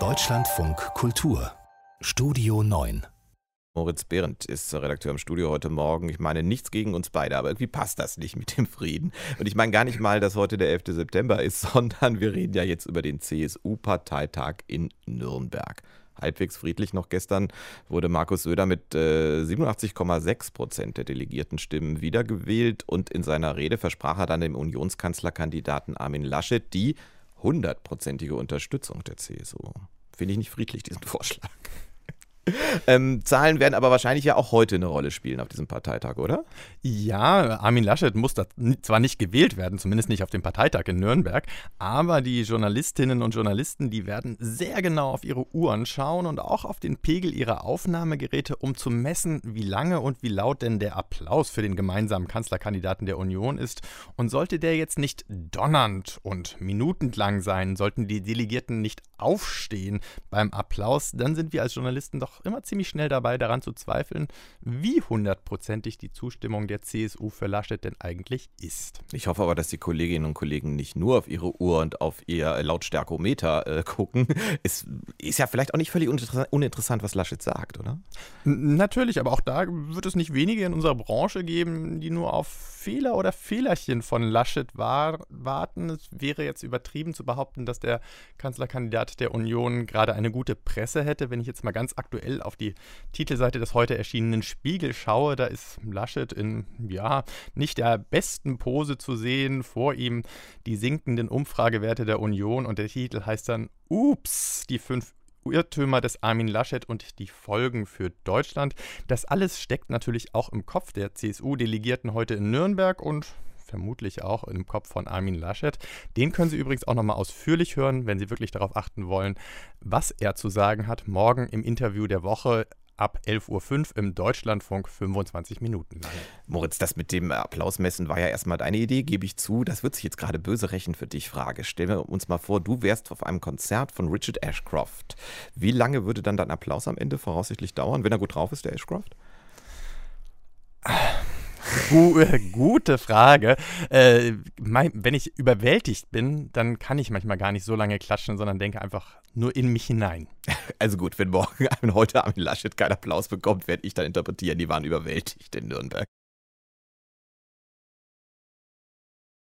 Deutschlandfunk Kultur Studio 9 Moritz Behrendt ist Redakteur im Studio heute Morgen. Ich meine, nichts gegen uns beide, aber irgendwie passt das nicht mit dem Frieden. Und ich meine gar nicht mal, dass heute der 11. September ist, sondern wir reden ja jetzt über den CSU-Parteitag in Nürnberg. Halbwegs friedlich noch gestern wurde Markus Söder mit äh, 87,6 Prozent der Delegiertenstimmen wiedergewählt und in seiner Rede versprach er dann dem Unionskanzlerkandidaten Armin Laschet die hundertprozentige Unterstützung der CSU. Finde ich nicht friedlich, diesen Vorschlag. Ähm, Zahlen werden aber wahrscheinlich ja auch heute eine Rolle spielen auf diesem Parteitag, oder? Ja, Armin Laschet muss da zwar nicht gewählt werden, zumindest nicht auf dem Parteitag in Nürnberg, aber die Journalistinnen und Journalisten, die werden sehr genau auf ihre Uhren schauen und auch auf den Pegel ihrer Aufnahmegeräte, um zu messen, wie lange und wie laut denn der Applaus für den gemeinsamen Kanzlerkandidaten der Union ist. Und sollte der jetzt nicht donnernd und minutenlang sein, sollten die Delegierten nicht aufstehen beim Applaus, dann sind wir als Journalisten doch immer ziemlich schnell dabei, daran zu zweifeln, wie hundertprozentig die Zustimmung der CSU für Laschet denn eigentlich ist. Ich hoffe aber, dass die Kolleginnen und Kollegen nicht nur auf ihre Uhr und auf ihr Lautstärkometer äh, gucken. Es ist ja vielleicht auch nicht völlig uninteressant, was Laschet sagt, oder? Natürlich, aber auch da wird es nicht wenige in unserer Branche geben, die nur auf Fehler oder Fehlerchen von Laschet war warten. Es wäre jetzt übertrieben zu behaupten, dass der Kanzlerkandidat der Union gerade eine gute Presse hätte. Wenn ich jetzt mal ganz aktuell auf die Titelseite des heute erschienenen Spiegel schaue, da ist Laschet in, ja, nicht der besten Pose zu sehen. Vor ihm die sinkenden Umfragewerte der Union und der Titel heißt dann Ups, die fünf Irrtümer des Armin Laschet und die Folgen für Deutschland. Das alles steckt natürlich auch im Kopf der CSU-Delegierten heute in Nürnberg und vermutlich auch im Kopf von Armin Laschet. Den können Sie übrigens auch nochmal ausführlich hören, wenn Sie wirklich darauf achten wollen, was er zu sagen hat. Morgen im Interview der Woche ab 11.05 Uhr im Deutschlandfunk 25 Minuten lang. Moritz, das mit dem Applausmessen war ja erstmal deine Idee, gebe ich zu. Das wird sich jetzt gerade böse rächen für dich. Frage. Stellen wir uns mal vor, du wärst auf einem Konzert von Richard Ashcroft. Wie lange würde dann dein Applaus am Ende voraussichtlich dauern, wenn er gut drauf ist, der Ashcroft? Gute Frage. Äh, wenn ich überwältigt bin, dann kann ich manchmal gar nicht so lange klatschen, sondern denke einfach nur in mich hinein. Also gut, wenn morgen, wenn heute Armin Laschet keinen Applaus bekommt, werde ich dann interpretieren, die waren überwältigt in Nürnberg.